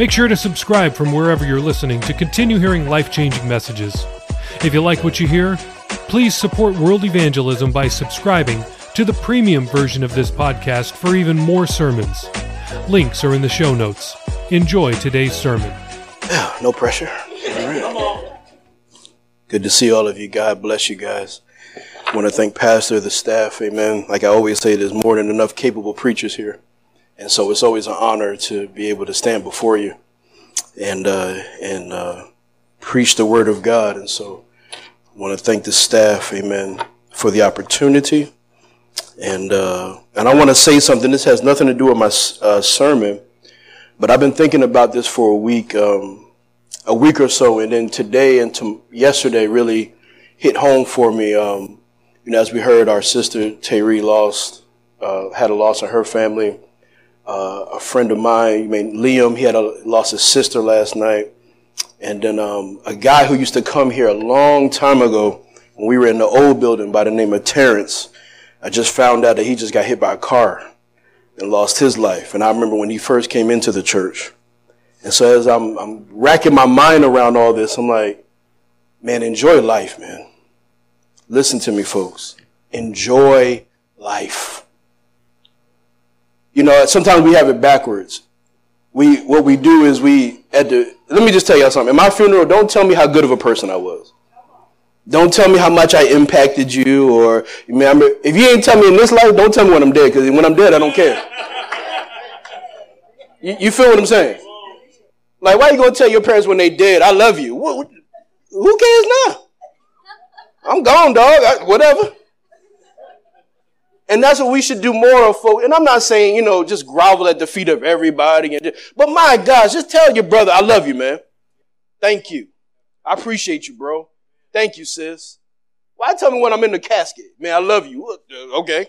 Make sure to subscribe from wherever you're listening to continue hearing life changing messages. If you like what you hear, please support world evangelism by subscribing to the premium version of this podcast for even more sermons. Links are in the show notes. Enjoy today's sermon. No pressure. Good to see all of you. God bless you guys. I want to thank Pastor, the staff. Amen. Like I always say, there's more than enough capable preachers here. And so it's always an honor to be able to stand before you and, uh, and, uh, preach the word of God. And so I want to thank the staff. Amen. For the opportunity. And, uh, and I want to say something. This has nothing to do with my, uh, sermon, but I've been thinking about this for a week, um, a week or so. And then today and to yesterday really hit home for me. Um, you know, as we heard, our sister Terry lost, uh, had a loss in her family. Uh, a friend of mine, I mean, Liam, he had a, lost his sister last night. And then um, a guy who used to come here a long time ago when we were in the old building by the name of Terrence, I just found out that he just got hit by a car and lost his life. And I remember when he first came into the church. And so as I'm, I'm racking my mind around all this, I'm like, man, enjoy life, man. Listen to me, folks. Enjoy life. You know, sometimes we have it backwards. We, what we do is we, at the, let me just tell y'all something. At my funeral, don't tell me how good of a person I was. Don't tell me how much I impacted you or, if you ain't tell me in this life, don't tell me when I'm dead, because when I'm dead, I don't care. You, you, feel what I'm saying? Like, why you going to tell your parents when they dead, I love you? What, who cares now? I'm gone, dog. I, whatever. And that's what we should do more of, folks. And I'm not saying, you know, just grovel at the feet of everybody. And just, but my gosh, just tell your brother, I love you, man. Thank you. I appreciate you, bro. Thank you, sis. Why tell me when I'm in the casket? Man, I love you. Okay.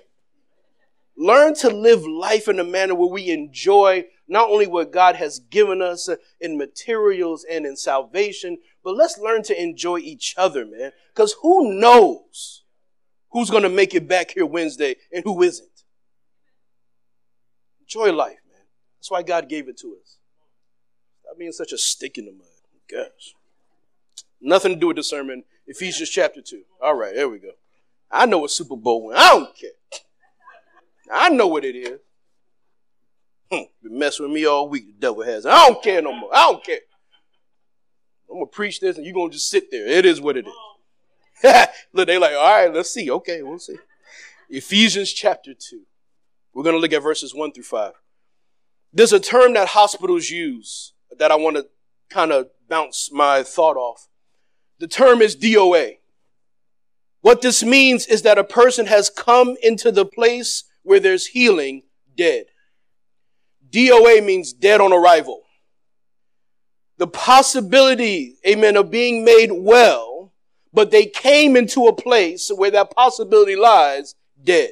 Learn to live life in a manner where we enjoy not only what God has given us in materials and in salvation, but let's learn to enjoy each other, man. Because who knows who's going to make it back here Wednesday and who isn't? Enjoy life, man. That's why God gave it to us. Stop being such a stick in the mud. Gosh. Nothing to do with the sermon. Ephesians chapter 2. All right, there we go. I know what Super Bowl win. I don't care. I know what it is. Hmm, been messing with me all week. The devil has. I don't care no more. I don't care. I'm gonna preach this, and you're gonna just sit there. It is what it is. look, they like, all right, let's see. Okay, we'll see. Ephesians chapter two. We're gonna look at verses one through five. There's a term that hospitals use that I want to kind of bounce my thought off. The term is DOA. What this means is that a person has come into the place where there's healing dead. DOA means dead on arrival. The possibility, amen, of being made well, but they came into a place where that possibility lies dead.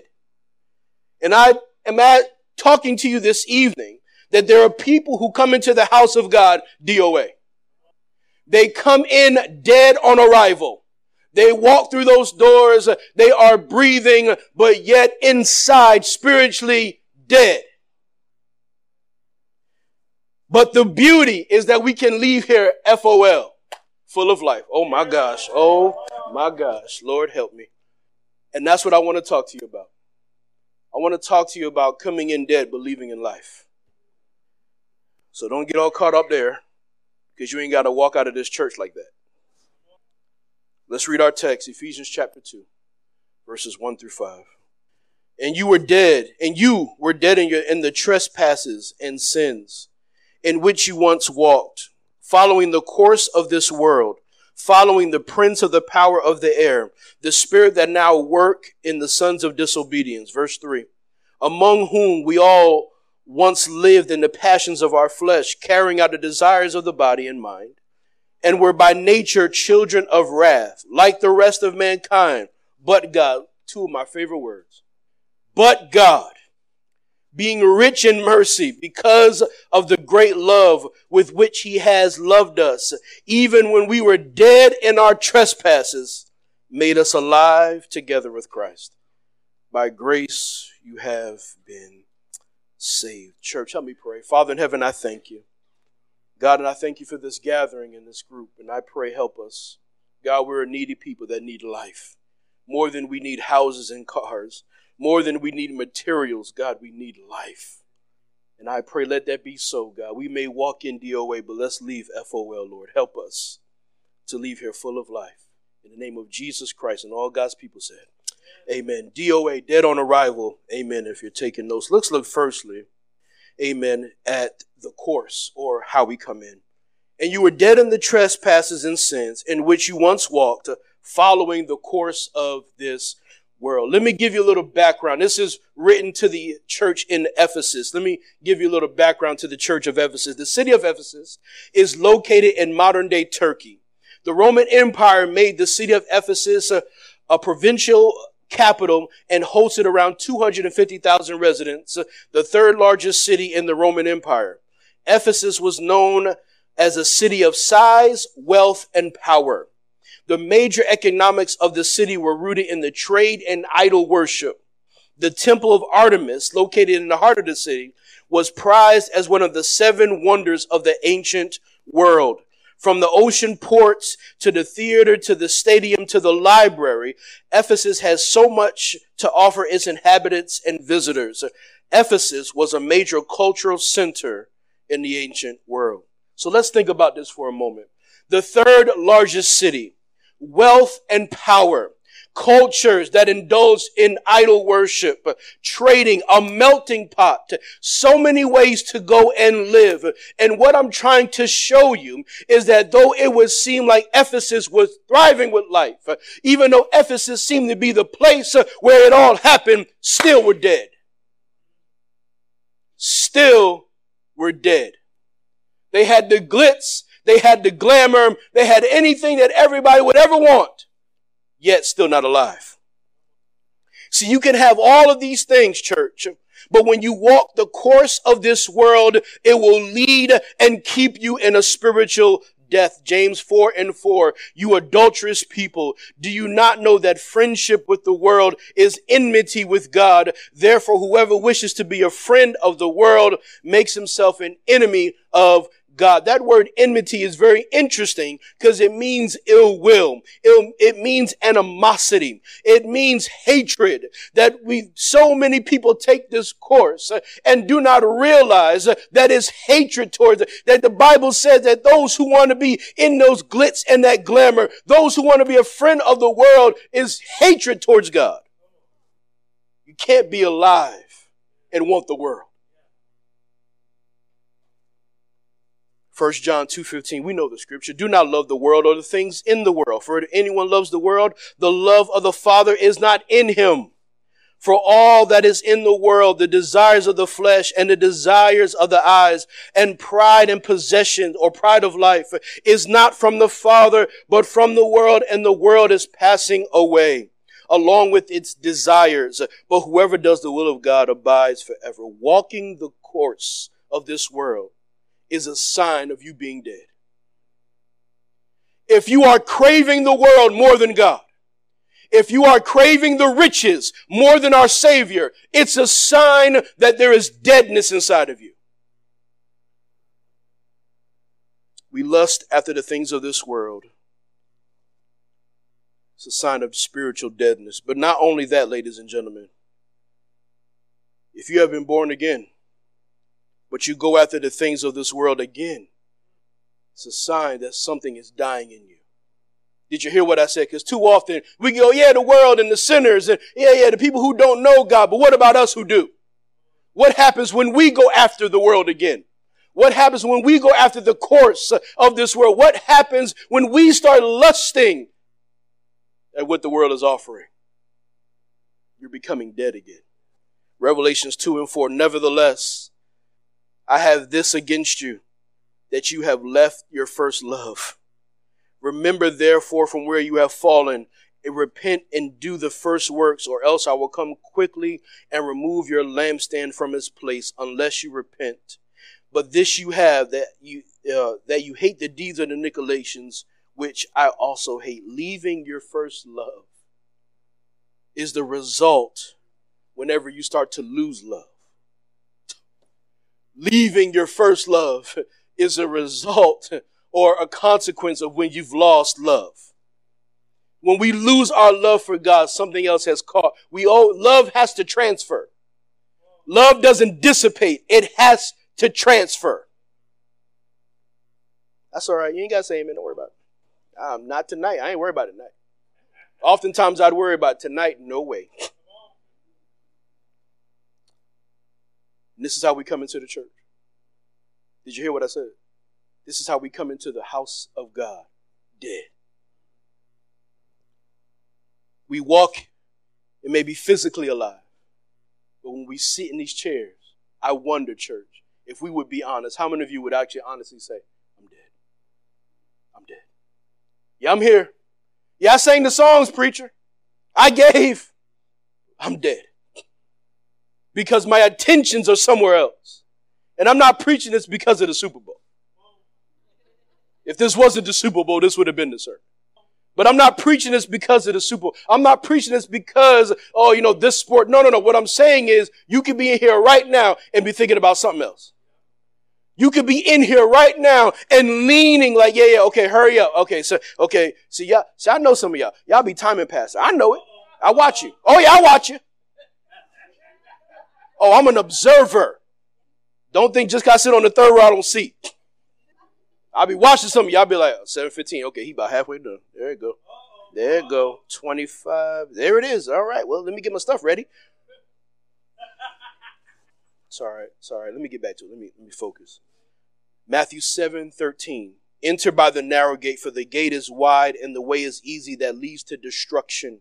And I am at, talking to you this evening that there are people who come into the house of God DOA. They come in dead on arrival. They walk through those doors. They are breathing, but yet inside spiritually dead. But the beauty is that we can leave here FOL, full of life. Oh my gosh. Oh my gosh. Lord help me. And that's what I want to talk to you about. I want to talk to you about coming in dead, believing in life. So don't get all caught up there because you ain't got to walk out of this church like that. Let's read our text, Ephesians chapter 2, verses 1 through 5. And you were dead, and you were dead in, your, in the trespasses and sins in which you once walked, following the course of this world, following the prince of the power of the air, the spirit that now work in the sons of disobedience. Verse 3. Among whom we all once lived in the passions of our flesh, carrying out the desires of the body and mind and were by nature children of wrath, like the rest of mankind. But God, two of my favorite words. But God, being rich in mercy because of the great love with which he has loved us, even when we were dead in our trespasses, made us alive together with Christ. By grace you have been saved. Church, help me pray. Father in heaven, I thank you. God, and I thank you for this gathering in this group, and I pray help us. God, we're a needy people that need life. More than we need houses and cars, more than we need materials, God, we need life. And I pray let that be so, God. We may walk in DOA, but let's leave FOL, Lord. Help us to leave here full of life. In the name of Jesus Christ and all God's people said, Amen. DOA, dead on arrival. Amen. If you're taking notes, let's look firstly, amen, at the course or how we come in. And you were dead in the trespasses and sins in which you once walked, following the course of this world. Let me give you a little background. This is written to the church in Ephesus. Let me give you a little background to the church of Ephesus. The city of Ephesus is located in modern day Turkey. The Roman Empire made the city of Ephesus a, a provincial capital and hosted around 250,000 residents, uh, the third largest city in the Roman Empire. Ephesus was known as a city of size, wealth, and power. The major economics of the city were rooted in the trade and idol worship. The temple of Artemis, located in the heart of the city, was prized as one of the seven wonders of the ancient world. From the ocean ports to the theater to the stadium to the library, Ephesus has so much to offer its inhabitants and visitors. Ephesus was a major cultural center in the ancient world. So let's think about this for a moment. The third largest city, wealth and power, cultures that indulge in idol worship, trading, a melting pot, so many ways to go and live. And what I'm trying to show you is that though it would seem like Ephesus was thriving with life, even though Ephesus seemed to be the place where it all happened, still we're dead. Still we're dead. They had the glitz, they had the glamour, they had anything that everybody would ever want, yet still not alive. See, you can have all of these things, church, but when you walk the course of this world, it will lead and keep you in a spiritual death. James 4 and 4. You adulterous people, do you not know that friendship with the world is enmity with God? Therefore, whoever wishes to be a friend of the world makes himself an enemy of God. That word enmity is very interesting because it means ill will. it means animosity. It means hatred that we, so many people take this course and do not realize that is hatred towards it. That the Bible says that those who want to be in those glitz and that glamour, those who want to be a friend of the world is hatred towards God. You can't be alive and want the world. 1 John 2:15 we know the scripture. Do not love the world or the things in the world. For if anyone loves the world the love of the father is not in him. For all that is in the world the desires of the flesh and the desires of the eyes and pride and possession or pride of life is not from the father but from the world and the world is passing away along with its desires. But whoever does the will of God abides forever walking the course of this world is a sign of you being dead. If you are craving the world more than God, if you are craving the riches more than our Savior, it's a sign that there is deadness inside of you. We lust after the things of this world. It's a sign of spiritual deadness. But not only that, ladies and gentlemen, if you have been born again, but you go after the things of this world again, it's a sign that something is dying in you. Did you hear what I said? Because too often we go, yeah, the world and the sinners and yeah, yeah, the people who don't know God. But what about us who do? What happens when we go after the world again? What happens when we go after the course of this world? What happens when we start lusting at what the world is offering? You're becoming dead again. Revelations 2 and 4. Nevertheless, I have this against you, that you have left your first love. Remember therefore from where you have fallen, and repent and do the first works, or else I will come quickly and remove your lampstand from its place, unless you repent. But this you have that you uh, that you hate the deeds of the Nicolaitans, which I also hate. Leaving your first love is the result whenever you start to lose love. Leaving your first love is a result or a consequence of when you've lost love. When we lose our love for God, something else has caught. We owe, love has to transfer. Love doesn't dissipate. It has to transfer. That's all right. You ain't got to say amen. Don't worry about it. Um, not tonight. I ain't worried about it tonight. Oftentimes I'd worry about tonight. No way. And this is how we come into the church. Did you hear what I said? This is how we come into the house of God dead. We walk and may be physically alive, but when we sit in these chairs, I wonder, church, if we would be honest, how many of you would actually honestly say, I'm dead? I'm dead. Yeah, I'm here. Yeah, I sang the songs, preacher. I gave. I'm dead because my attentions are somewhere else. And I'm not preaching this because of the Super Bowl. If this wasn't the Super Bowl, this would have been the sermon. But I'm not preaching this because of the Super Bowl. I'm not preaching this because, oh, you know, this sport. No, no, no. What I'm saying is you could be in here right now and be thinking about something else. You could be in here right now and leaning like, yeah, yeah, okay, hurry up. Okay, so, okay, see, y'all, see, I know some of y'all. Y'all be timing pastor. I know it. I watch you. Oh, yeah, I watch you. Oh, I'm an observer. Don't think just got sit on the third row I don't see. I'll be watching some of y'all be like, 715. Okay, he about halfway done. There you go. There you go. 25. There it is. All right. Well, let me get my stuff ready. Sorry, sorry. Let me get back to it. Let me let me focus. Matthew 7, 13. Enter by the narrow gate, for the gate is wide and the way is easy that leads to destruction.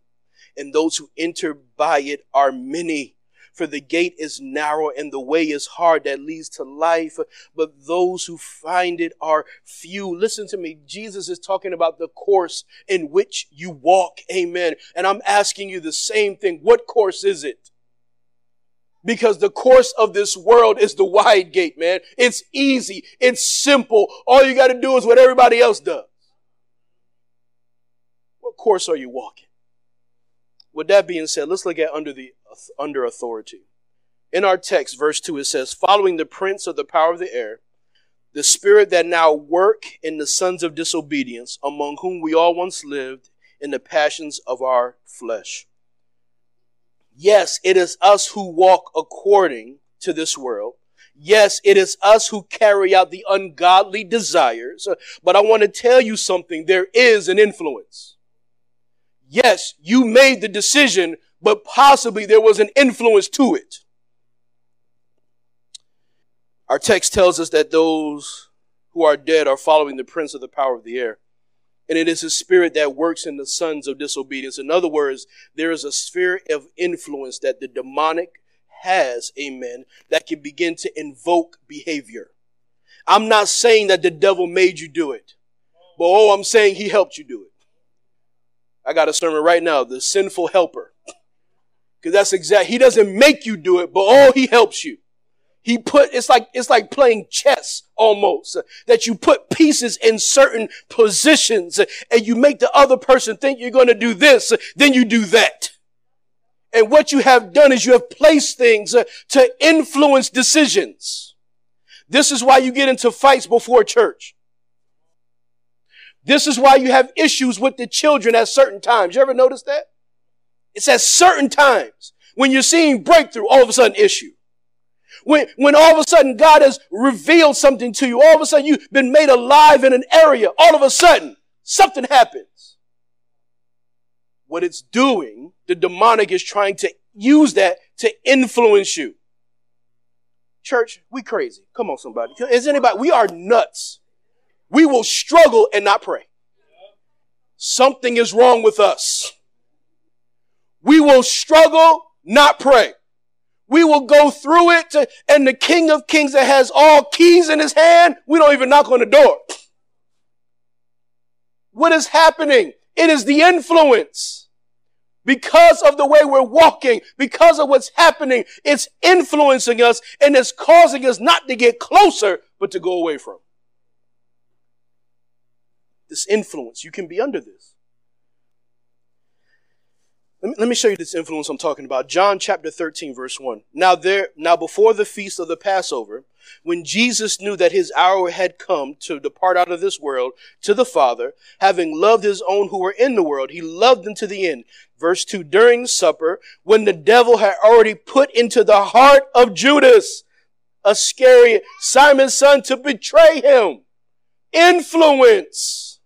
And those who enter by it are many. For the gate is narrow and the way is hard that leads to life, but those who find it are few. Listen to me. Jesus is talking about the course in which you walk. Amen. And I'm asking you the same thing. What course is it? Because the course of this world is the wide gate, man. It's easy. It's simple. All you got to do is what everybody else does. What course are you walking? With that being said, let's look at under the under authority. In our text, verse 2, it says, Following the prince of the power of the air, the spirit that now work in the sons of disobedience, among whom we all once lived in the passions of our flesh. Yes, it is us who walk according to this world. Yes, it is us who carry out the ungodly desires. But I want to tell you something. There is an influence. Yes, you made the decision, but possibly there was an influence to it. Our text tells us that those who are dead are following the prince of the power of the air. And it is his spirit that works in the sons of disobedience. In other words, there is a sphere of influence that the demonic has, amen, that can begin to invoke behavior. I'm not saying that the devil made you do it, but oh, I'm saying he helped you do it. I got a sermon right now, the sinful helper. Because that's exact. He doesn't make you do it, but oh, he helps you. He put, it's like, it's like playing chess almost, uh, that you put pieces in certain positions uh, and you make the other person think you're going to do this, uh, then you do that. And what you have done is you have placed things to influence decisions. This is why you get into fights before church. This is why you have issues with the children at certain times. You ever notice that? It's at certain times when you're seeing breakthrough, all of a sudden issue. When, when all of a sudden God has revealed something to you, all of a sudden you've been made alive in an area, all of a sudden something happens. What it's doing, the demonic is trying to use that to influence you. Church, we crazy. Come on, somebody. Is anybody? We are nuts we will struggle and not pray. Something is wrong with us. We will struggle, not pray. We will go through it to, and the King of Kings that has all keys in his hand, we don't even knock on the door. What is happening? It is the influence. Because of the way we're walking, because of what's happening, it's influencing us and it's causing us not to get closer, but to go away from. This influence, you can be under this. Let me, show you this influence I'm talking about. John chapter 13, verse 1. Now there, now before the feast of the Passover, when Jesus knew that his hour had come to depart out of this world to the Father, having loved his own who were in the world, he loved them to the end. Verse 2, during supper, when the devil had already put into the heart of Judas, Iscariot, Simon's son, to betray him. Influence.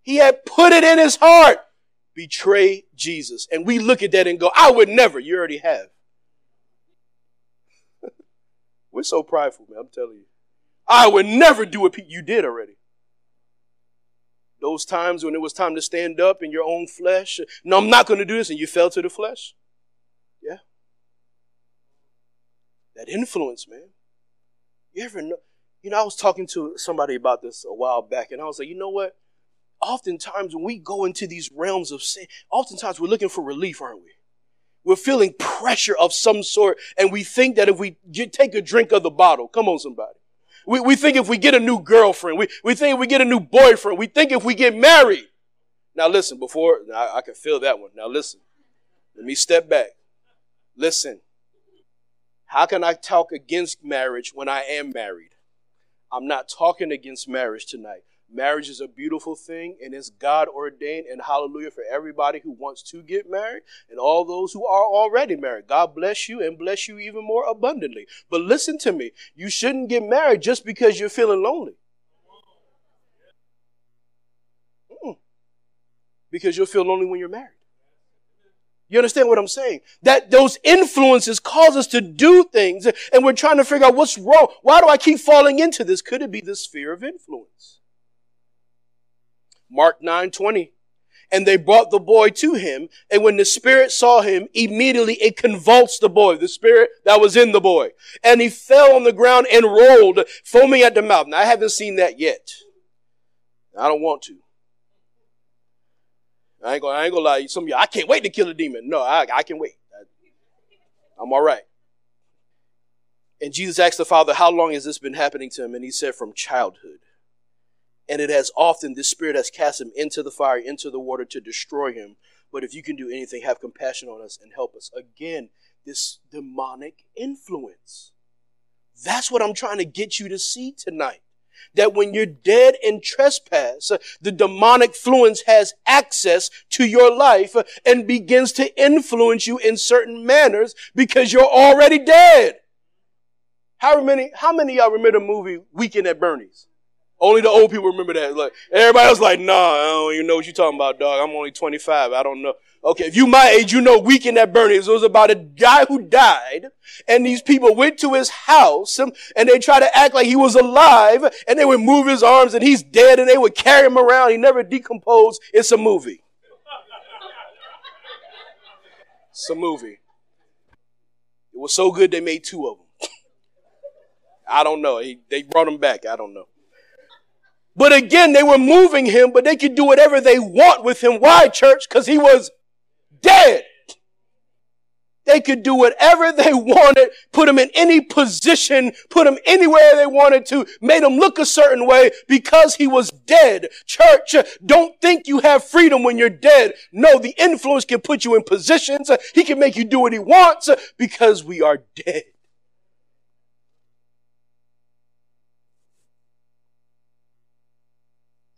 He had put it in his heart betray Jesus. And we look at that and go, I would never. You already have. We're so prideful, man. I'm telling you. I would never do what you did already. Those times when it was time to stand up in your own flesh. No, I'm not going to do this. And you fell to the flesh. Yeah. That influence, man. You ever know? You know, I was talking to somebody about this a while back, and I was like, you know what? Oftentimes when we go into these realms of sin, oftentimes we're looking for relief, aren't we? We're feeling pressure of some sort, and we think that if we take a drink of the bottle, come on, somebody. We, we think if we get a new girlfriend, we, we think if we get a new boyfriend, we think if we get married. Now listen, before, I, I can feel that one. Now listen, let me step back. Listen, how can I talk against marriage when I am married? I'm not talking against marriage tonight. Marriage is a beautiful thing and it's God ordained and hallelujah for everybody who wants to get married and all those who are already married. God bless you and bless you even more abundantly. But listen to me. You shouldn't get married just because you're feeling lonely. Mm-mm. Because you'll feel lonely when you're married. You understand what I'm saying? That those influences cause us to do things and we're trying to figure out what's wrong. Why do I keep falling into this? Could it be this sphere of influence? Mark 9 20. And they brought the boy to him. And when the spirit saw him, immediately it convulsed the boy, the spirit that was in the boy. And he fell on the ground and rolled, foaming at the mouth. Now, I haven't seen that yet. I don't want to. I ain't gonna, I ain't gonna lie. Some of you, I can't wait to kill a demon. No, I, I can wait. I'm all right. And Jesus asked the father, How long has this been happening to him? And he said, From childhood. And it has often, this spirit has cast him into the fire, into the water to destroy him. But if you can do anything, have compassion on us and help us. Again, this demonic influence. That's what I'm trying to get you to see tonight. That when you're dead in trespass, the demonic influence has access to your life and begins to influence you in certain manners because you're already dead. How many, how many y'all remember the movie Weekend at Bernie's? Only the old people remember that. Like everybody else, like, nah, I don't even know what you're talking about, dog. I'm only 25. I don't know. Okay, if you my age, you know Weekend at Bernie's. It was about a guy who died, and these people went to his house, and they tried to act like he was alive, and they would move his arms, and he's dead, and they would carry him around. He never decomposed. It's a movie. It's a movie. It was so good they made two of them. I don't know. He, they brought him back. I don't know. But again, they were moving him, but they could do whatever they want with him. Why, church? Because he was dead. They could do whatever they wanted, put him in any position, put him anywhere they wanted to, made him look a certain way because he was dead. Church, don't think you have freedom when you're dead. No, the influence can put you in positions. He can make you do what he wants because we are dead.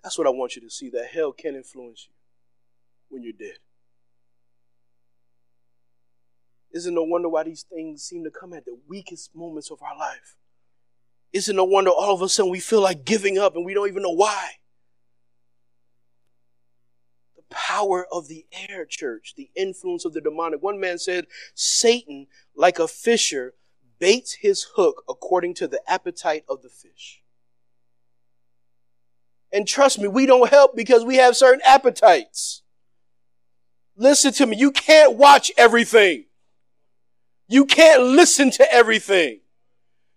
That's what I want you to see that hell can influence you when you're dead. Isn't no wonder why these things seem to come at the weakest moments of our life. Isn't no wonder all of a sudden we feel like giving up and we don't even know why. The power of the air, church, the influence of the demonic. One man said, Satan, like a fisher, baits his hook according to the appetite of the fish. And trust me, we don't help because we have certain appetites. Listen to me. You can't watch everything. You can't listen to everything.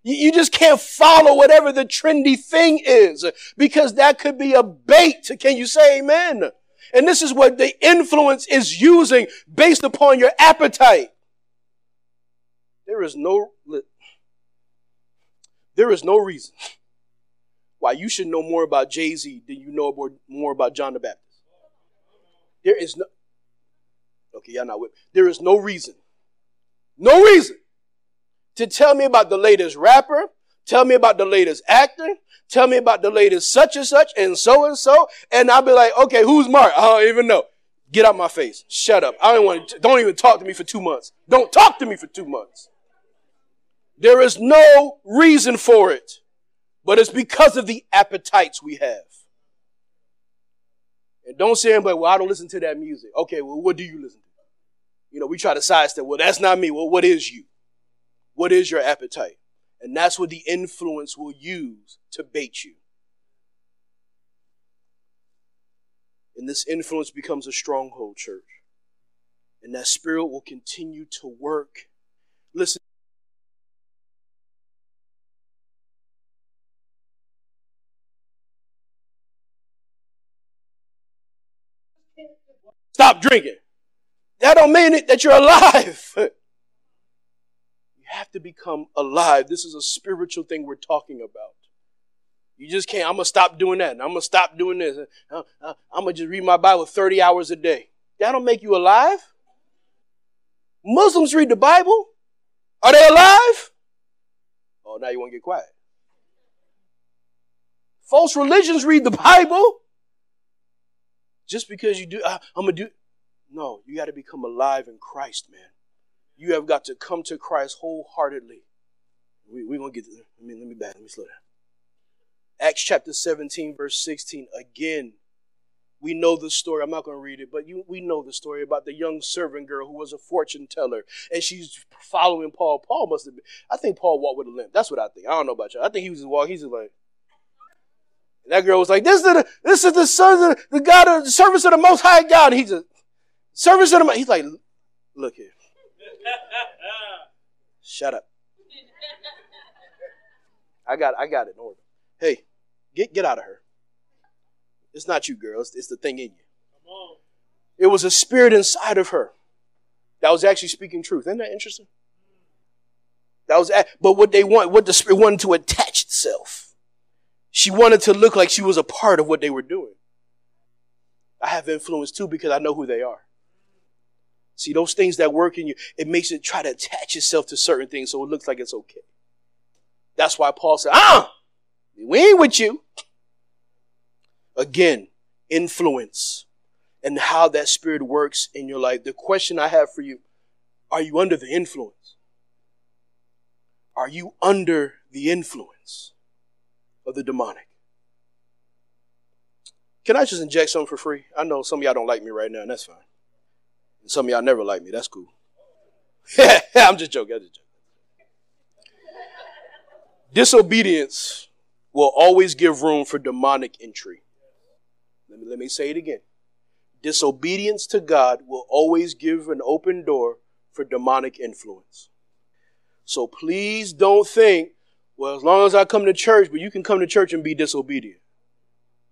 You just can't follow whatever the trendy thing is because that could be a bait. Can you say amen? And this is what the influence is using based upon your appetite. There is no, there is no reason why you should know more about Jay Z than you know more about John the Baptist. There is no, okay, y'all not with There is no reason, no reason to tell me about the latest rapper, tell me about the latest actor, tell me about the latest such and such and so and so, and I'll be like, okay, who's Mark? I don't even know. Get out my face. Shut up. I don't want to, don't even talk to me for two months. Don't talk to me for two months. There is no reason for it, but it's because of the appetites we have. And don't say anybody, well, I don't listen to that music. Okay, well, what do you listen to? You know, we try to sidestep, well, that's not me. Well, what is you? What is your appetite? And that's what the influence will use to bait you. And this influence becomes a stronghold, church. And that spirit will continue to work. Stop drinking. That don't mean it that you're alive. You have to become alive. This is a spiritual thing we're talking about. You just can't, I'm to stop doing that. And I'm to stop doing this. I'm going to just read my Bible 30 hours a day. That'll make you alive. Muslims read the Bible. Are they alive? Oh, now you want to get quiet. False religions read the Bible. Just because you do, uh, I'm going to do. No, you got to become alive in Christ, man. You have got to come to Christ wholeheartedly. We're we going to get let me, let me back, let me slow down. Acts chapter 17, verse 16. Again, we know the story. I'm not going to read it, but you, we know the story about the young servant girl who was a fortune teller, and she's following Paul. Paul must have been. I think Paul walked with a limp. That's what I think. I don't know about you. I think he was just walking. He's just like. And that girl was like, "This is the this is the son of the God of the service of the Most High God." And he's a service of the. He's like, "Look here." Shut up. I got I got it in order. Hey, get get out of her. It's not you, girl. It's, it's the thing in you. It was a spirit inside of her that was actually speaking truth. Isn't that interesting? That was, but what they want, what the spirit wanted to attach itself. She wanted to look like she was a part of what they were doing. I have influence too because I know who they are. See, those things that work in you, it makes it try to attach itself to certain things so it looks like it's okay. That's why Paul said, ah, we ain't with you. Again, influence and how that spirit works in your life. The question I have for you, are you under the influence? Are you under the influence of the demonic? Can I just inject something for free? I know some of y'all don't like me right now, and that's fine. Some of y'all never like me. That's cool. I'm just joking. I'm just joking. Disobedience will always give room for demonic entry. Let me, let me say it again. Disobedience to God will always give an open door for demonic influence. So please don't think, well, as long as I come to church, but you can come to church and be disobedient.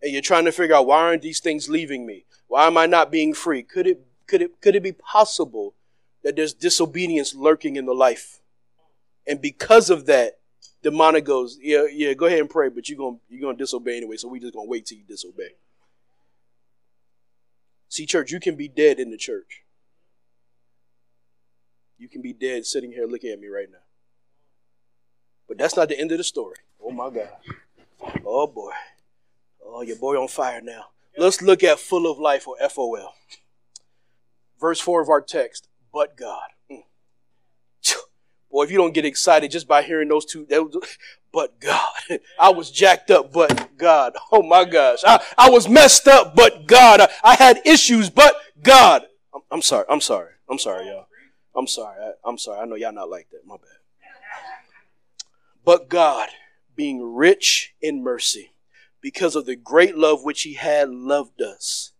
And you're trying to figure out why aren't these things leaving me? Why am I not being free? Could it could it, could it be possible that there's disobedience lurking in the life? And because of that, the demonic goes, yeah, yeah, go ahead and pray, but you're going you're gonna disobey anyway, so we're just going to wait till you disobey. See, church, you can be dead in the church. You can be dead sitting here looking at me right now. But that's not the end of the story. Oh my God. Oh boy. Oh, your boy on fire now. Let's look at full of life or FOL verse 4 of our text, but God. Mm. Boy, if you don't get excited just by hearing those two, but God. I was jacked up, but God. Oh my gosh. I, I was messed up, but God. I, I had issues, but God. I'm, I'm, sorry. I'm sorry. I'm sorry, y'all. I'm sorry. I, I'm sorry. I know y'all not like that. My bad. But God, being rich in mercy, because of the great love which he had loved us,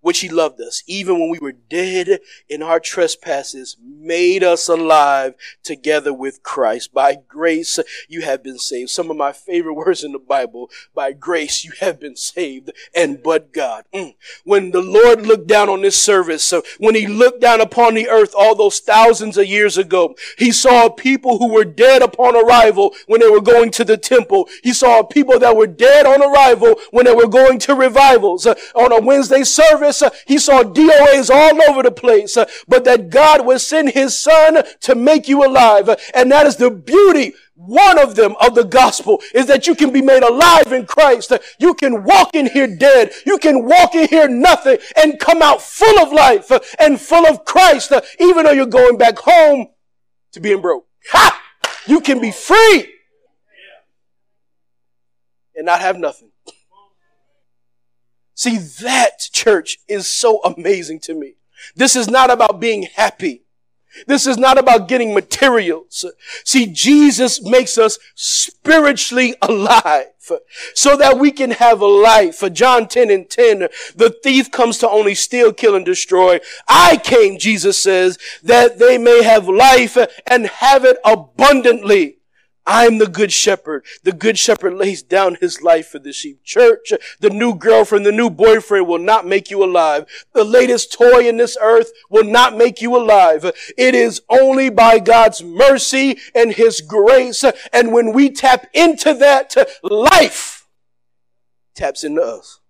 which he loved us, even when we were dead in our trespasses, made us alive together with Christ. By grace, you have been saved. Some of my favorite words in the Bible, by grace, you have been saved, and but God. Mm. When the Lord looked down on this service, uh, when he looked down upon the earth all those thousands of years ago, he saw people who were dead upon arrival when they were going to the temple. He saw people that were dead on arrival when they were going to revivals. Uh, on a Wednesday service, uh, he saw DOAs all over the place, uh, but that God would send his son to make you alive. And that is the beauty one of them of the gospel is that you can be made alive in Christ. You can walk in here dead. You can walk in here nothing and come out full of life and full of Christ, even though you're going back home to being broke. Ha! You can be free and not have nothing. See, that church is so amazing to me. This is not about being happy. This is not about getting materials. See, Jesus makes us spiritually alive so that we can have a life. For John 10 and 10, the thief comes to only steal, kill, and destroy. I came, Jesus says, that they may have life and have it abundantly. I'm the good shepherd. The good shepherd lays down his life for the sheep. Church, the new girlfriend, the new boyfriend will not make you alive. The latest toy in this earth will not make you alive. It is only by God's mercy and his grace. And when we tap into that, life taps into us.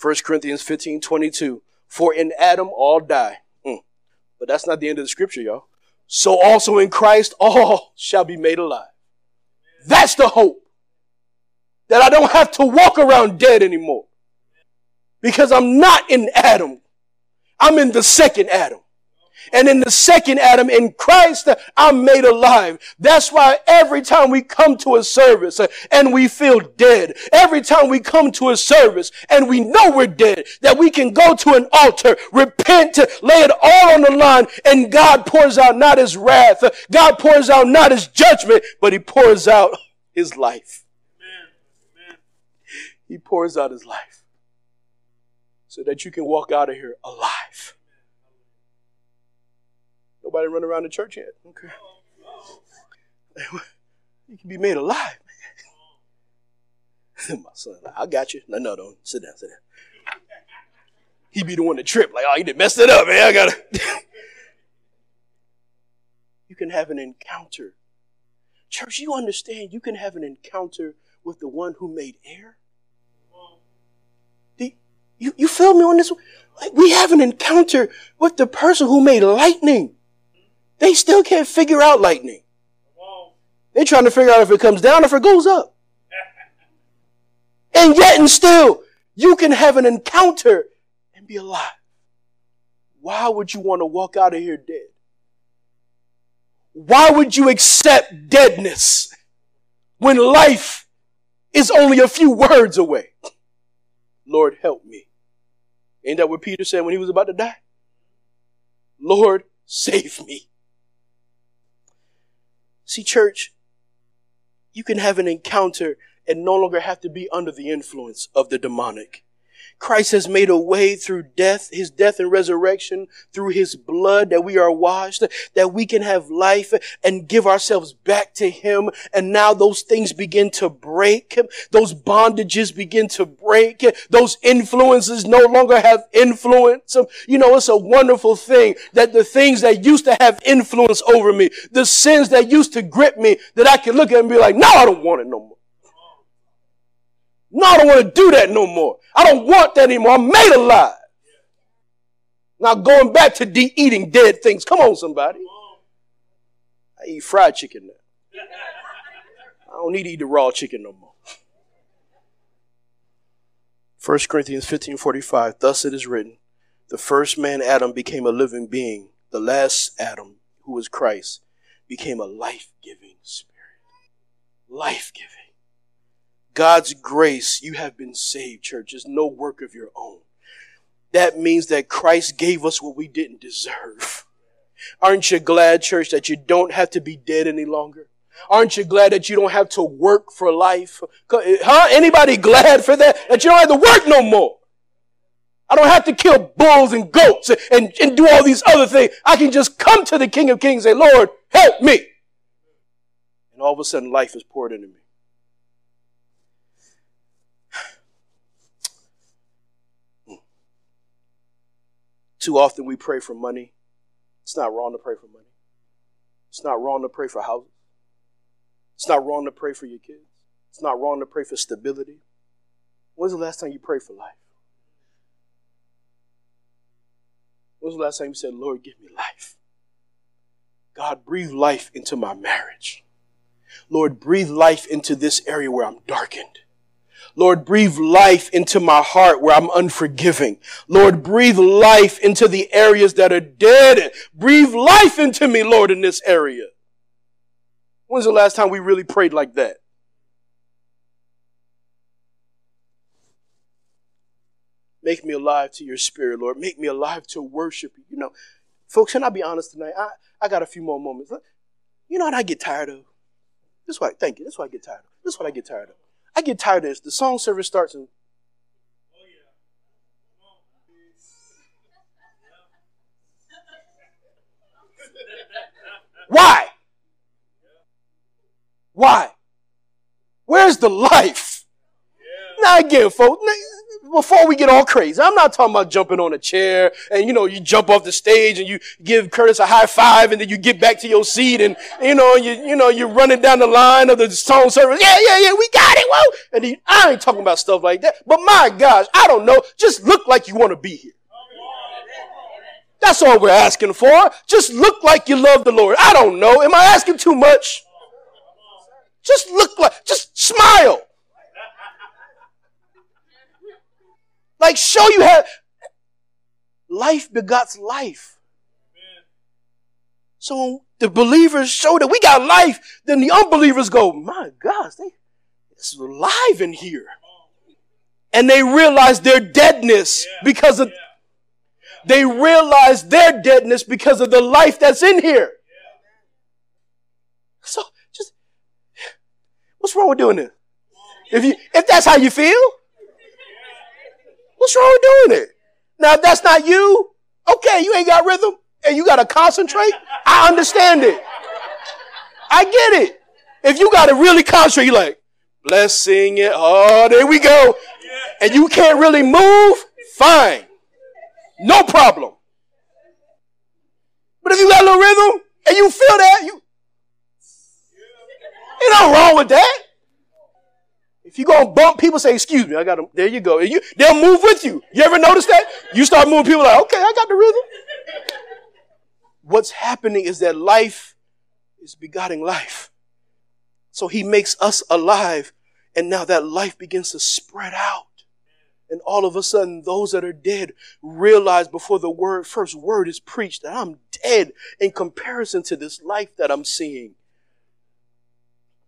1 Corinthians 15, 22. For in Adam all die. Mm. But that's not the end of the scripture, y'all so also in Christ all shall be made alive. That's the hope. That I don't have to walk around dead anymore. Because I'm not in Adam. I'm in the second Adam. And in the second Adam, in Christ, I'm made alive. That's why every time we come to a service uh, and we feel dead, every time we come to a service and we know we're dead, that we can go to an altar, repent, lay it all on the line, and God pours out not his wrath, God pours out not his judgment, but he pours out his life. He pours out his life so that you can walk out of here alive. Nobody run around the church yet. Okay. You can be made alive. My son, I got you. No, no, don't. Sit down, sit down. He be the one to trip. Like, oh, you did messed it up, man. I gotta. you can have an encounter. Church, you understand you can have an encounter with the one who made air? You, you feel me on this? Like we have an encounter with the person who made lightning. They still can't figure out lightning. They're trying to figure out if it comes down or if it goes up. And yet and still, you can have an encounter and be alive. Why would you want to walk out of here dead? Why would you accept deadness when life is only a few words away? Lord, help me. Ain't that what Peter said when he was about to die? Lord, save me. See, church, you can have an encounter and no longer have to be under the influence of the demonic. Christ has made a way through death, his death and resurrection, through his blood that we are washed, that we can have life and give ourselves back to him. And now those things begin to break. Those bondages begin to break. Those influences no longer have influence. You know, it's a wonderful thing that the things that used to have influence over me, the sins that used to grip me, that I can look at and be like, no, I don't want it no more. No, I don't want to do that no more. I don't want that anymore. I'm made alive. Now going back to de- eating dead things. Come on, somebody. I eat fried chicken now. I don't need to eat the raw chicken no more. 1 Corinthians 15 45. Thus it is written, the first man, Adam, became a living being. The last Adam, who was Christ, became a life giving spirit. Life giving. God's grace, you have been saved, church. It's no work of your own. That means that Christ gave us what we didn't deserve. Aren't you glad, church, that you don't have to be dead any longer? Aren't you glad that you don't have to work for life? Huh? Anybody glad for that? That you don't have to work no more? I don't have to kill bulls and goats and, and, do all these other things. I can just come to the King of Kings and say, Lord, help me. And all of a sudden life is poured into me. Too often we pray for money. It's not wrong to pray for money. It's not wrong to pray for houses. It's not wrong to pray for your kids. It's not wrong to pray for stability. When's the last time you prayed for life? When's the last time you said, Lord, give me life? God, breathe life into my marriage. Lord, breathe life into this area where I'm darkened. Lord, breathe life into my heart where I'm unforgiving. Lord, breathe life into the areas that are dead. Breathe life into me, Lord, in this area. When's the last time we really prayed like that? Make me alive to your spirit, Lord. Make me alive to worship you. You know, folks, can I be honest tonight? I, I got a few more moments. You know what I get tired of? This is what, thank you. This is what I get tired of. This is what I get tired of. I get tired of this. The song service starts and Why? Why? Where's the life? Now again, folks, before we get all crazy, I'm not talking about jumping on a chair and, you know, you jump off the stage and you give Curtis a high five and then you get back to your seat and, you know, you, you know, you're running down the line of the song service. Yeah, yeah, yeah, we got it. Whoa. And I ain't talking about stuff like that. But my gosh, I don't know. Just look like you want to be here. That's all we're asking for. Just look like you love the Lord. I don't know. Am I asking too much? Just look like, just smile. Like show you how life begots life. So the believers show that we got life, then the unbelievers go, my gosh, they, it's alive in here. And they realize their deadness because of, they realize their deadness because of the life that's in here. So just, what's wrong with doing this? If you, if that's how you feel, What's wrong with doing it? Now, if that's not you, okay, you ain't got rhythm and you got to concentrate. I understand it. I get it. If you got to really concentrate, you're like, blessing it. Oh, there we go. And you can't really move, fine. No problem. But if you got a little rhythm and you feel that, you, ain't nothing wrong with that. If you go and bump people, say, excuse me, I got them. There you go. You, they'll move with you. You ever notice that? You start moving people like, okay, I got the rhythm. What's happening is that life is begotten life. So he makes us alive. And now that life begins to spread out. And all of a sudden, those that are dead realize before the word, first word is preached that I'm dead in comparison to this life that I'm seeing.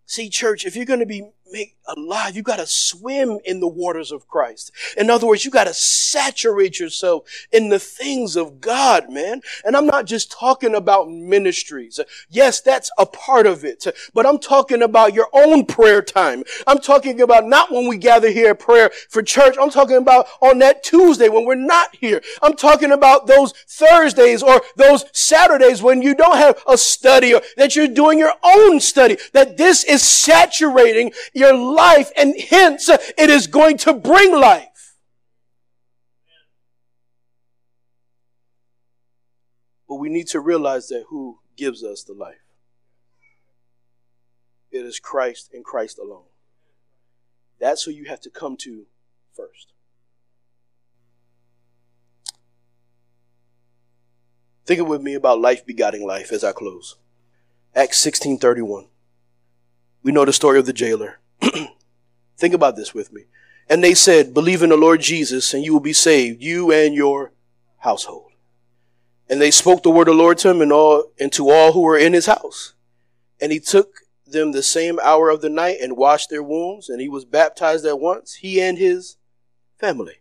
See, church, if you're going to be make alive. You got to swim in the waters of Christ. In other words, you got to saturate yourself in the things of God, man. And I'm not just talking about ministries. Yes, that's a part of it, but I'm talking about your own prayer time. I'm talking about not when we gather here at prayer for church. I'm talking about on that Tuesday when we're not here. I'm talking about those Thursdays or those Saturdays when you don't have a study or that you're doing your own study. That this is saturating your life and hence it is going to bring life. But we need to realize that who gives us the life? It is Christ and Christ alone. That's who you have to come to first. Think with me about life begetting life as I close. Acts 16:31. We know the story of the jailer. Think about this with me. And they said, Believe in the Lord Jesus, and you will be saved, you and your household. And they spoke the word of the Lord to him and all and to all who were in his house. And he took them the same hour of the night and washed their wounds, and he was baptized at once, he and his family.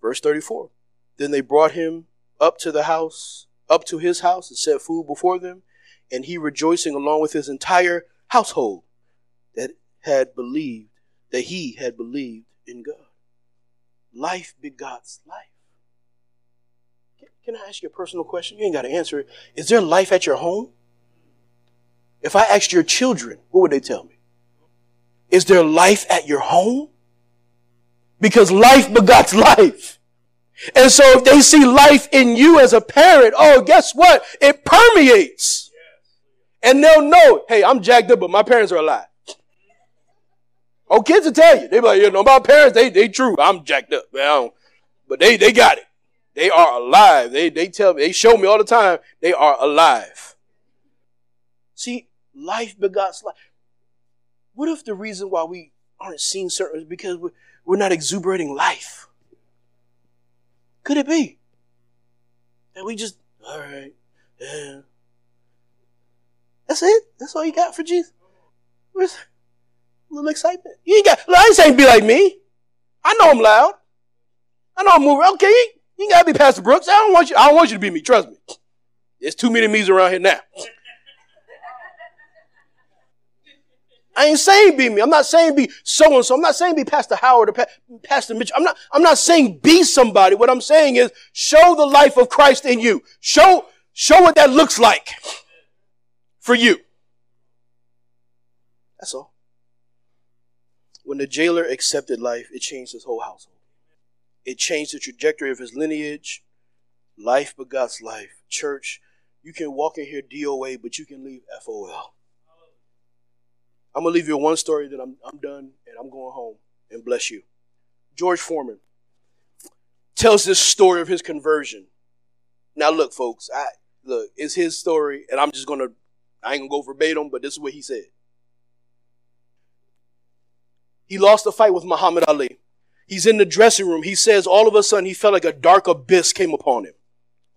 Verse 34. Then they brought him up to the house, up to his house, and set food before them, and he rejoicing along with his entire household that had believed, that he had believed in God. Life begots life. Can I ask you a personal question? You ain't got to answer it. Is there life at your home? If I asked your children, what would they tell me? Is there life at your home? Because life begots life. And so if they see life in you as a parent, oh, guess what? It permeates. And they'll know, hey, I'm jacked up, but my parents are alive. Oh, kids will tell you. They be like, you know, my parents, they, they true. I'm jacked up. Man, but they, they got it. They are alive. They, they tell me, they show me all the time, they are alive. See, life begots life. What if the reason why we aren't seeing certain is because we're, we're not exuberating life? Could it be that we just, all right, yeah. That's it? That's all you got for Jesus? Where's little excitement? You ain't got, I ain't saying be like me. I know I'm loud. I know I'm moving. Okay, you, gotta be Pastor Brooks. I don't want you, I don't want you to be me. Trust me. There's too many me's around here now. I ain't saying be me. I'm not saying be so and so. I'm not saying be Pastor Howard or pa- Pastor Mitch. I'm not, I'm not saying be somebody. What I'm saying is show the life of Christ in you. Show, show what that looks like for you. That's all. When the jailer accepted life, it changed his whole household. It changed the trajectory of his lineage. Life begots life. Church, you can walk in here DOA, but you can leave FOL. I'm gonna leave you one story that I'm I'm done and I'm going home and bless you. George Foreman tells this story of his conversion. Now look, folks, I look, it's his story, and I'm just gonna I ain't gonna go verbatim, but this is what he said. He lost a fight with Muhammad Ali. He's in the dressing room. He says all of a sudden he felt like a dark abyss came upon him.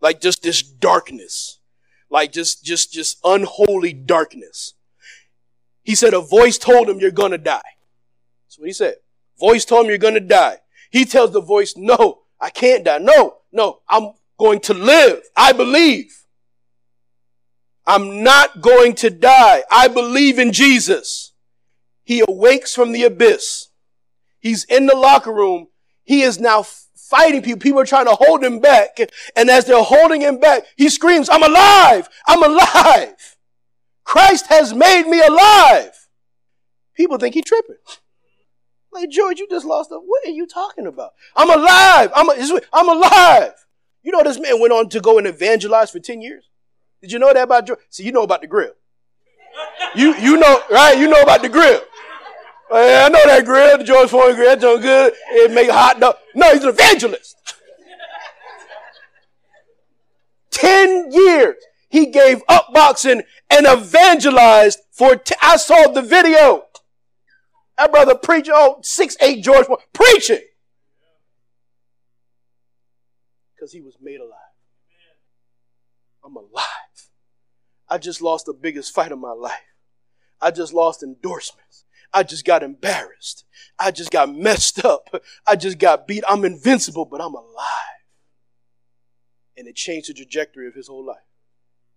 Like just this darkness. Like just just just unholy darkness. He said a voice told him you're gonna die. That's what he said. Voice told him you're gonna die. He tells the voice, no, I can't die. No, no, I'm going to live. I believe. I'm not going to die. I believe in Jesus. He awakes from the abyss. He's in the locker room. He is now fighting people. People are trying to hold him back. And as they're holding him back, he screams, I'm alive. I'm alive. Christ has made me alive. People think he tripping. Like, George, you just lost a, what are you talking about? I'm alive. I'm, a, I'm alive. You know, this man went on to go and evangelize for 10 years. Did you know that about George? See, you know about the grill. You, you know, right? You know about the grill. I know that grill, the George Foreman grill. That's good. It make hot dog. No, he's an evangelist. 10 years. He gave up boxing and evangelized for, t- I saw the video. That brother preach, oh, six, eight George, Foreman preaching. Because he was made alive. I'm alive. I just lost the biggest fight of my life. I just lost endorsements. I just got embarrassed. I just got messed up. I just got beat. I'm invincible, but I'm alive. And it changed the trajectory of his whole life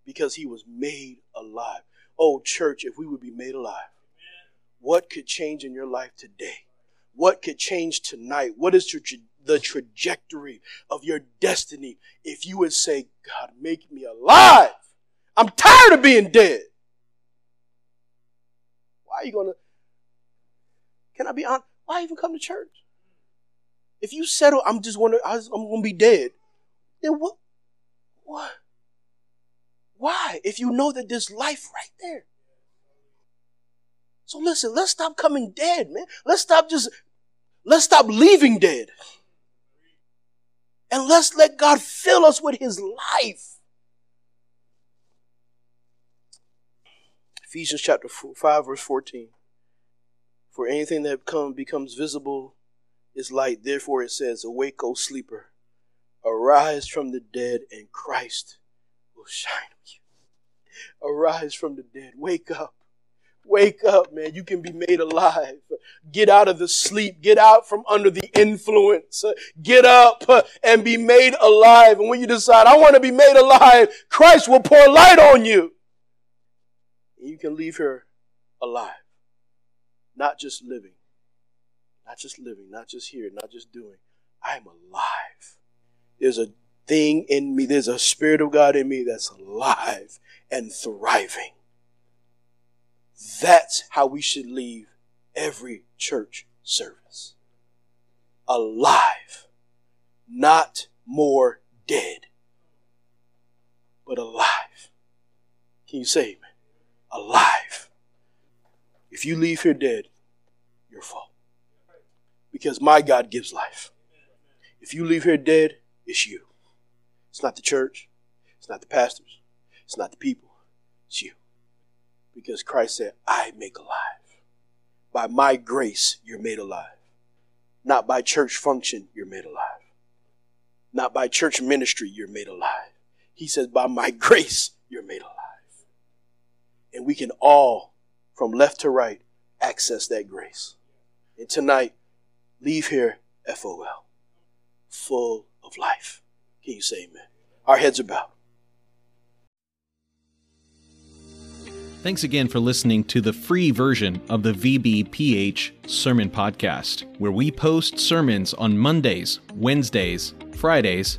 because he was made alive. Oh, church, if we would be made alive, what could change in your life today? What could change tonight? What is the trajectory of your destiny if you would say, God, make me alive? I'm tired of being dead. Why are you going to? Can I be honest? Why even come to church? If you settle, I'm just wondering, I'm going to be dead. Then what? What? Why? If you know that there's life right there. So listen, let's stop coming dead, man. Let's stop just, let's stop leaving dead. And let's let God fill us with his life. Ephesians chapter 5, verse 14. For anything that come, becomes visible is light. Therefore it says, Awake, O sleeper, arise from the dead, and Christ will shine on you. Arise from the dead. Wake up. Wake up, man. You can be made alive. Get out of the sleep. Get out from under the influence. Get up and be made alive. And when you decide, I want to be made alive, Christ will pour light on you. And you can leave here alive. Not just living. Not just living. Not just here. Not just doing. I am alive. There's a thing in me. There's a spirit of God in me that's alive and thriving. That's how we should leave every church service. Alive, not more dead, but alive. Can you say? Alive. If you leave here dead, your fault. Because my God gives life. If you leave here dead, it's you. It's not the church. It's not the pastors. It's not the people. It's you. Because Christ said, I make alive. By my grace, you're made alive. Not by church function, you're made alive. Not by church ministry, you're made alive. He says, by my grace, you're made alive. And we can all, from left to right, access that grace. And tonight, leave here FOL, full of life. Can you say amen? Our heads are bowed. Thanks again for listening to the free version of the VBPH Sermon Podcast, where we post sermons on Mondays, Wednesdays, Fridays,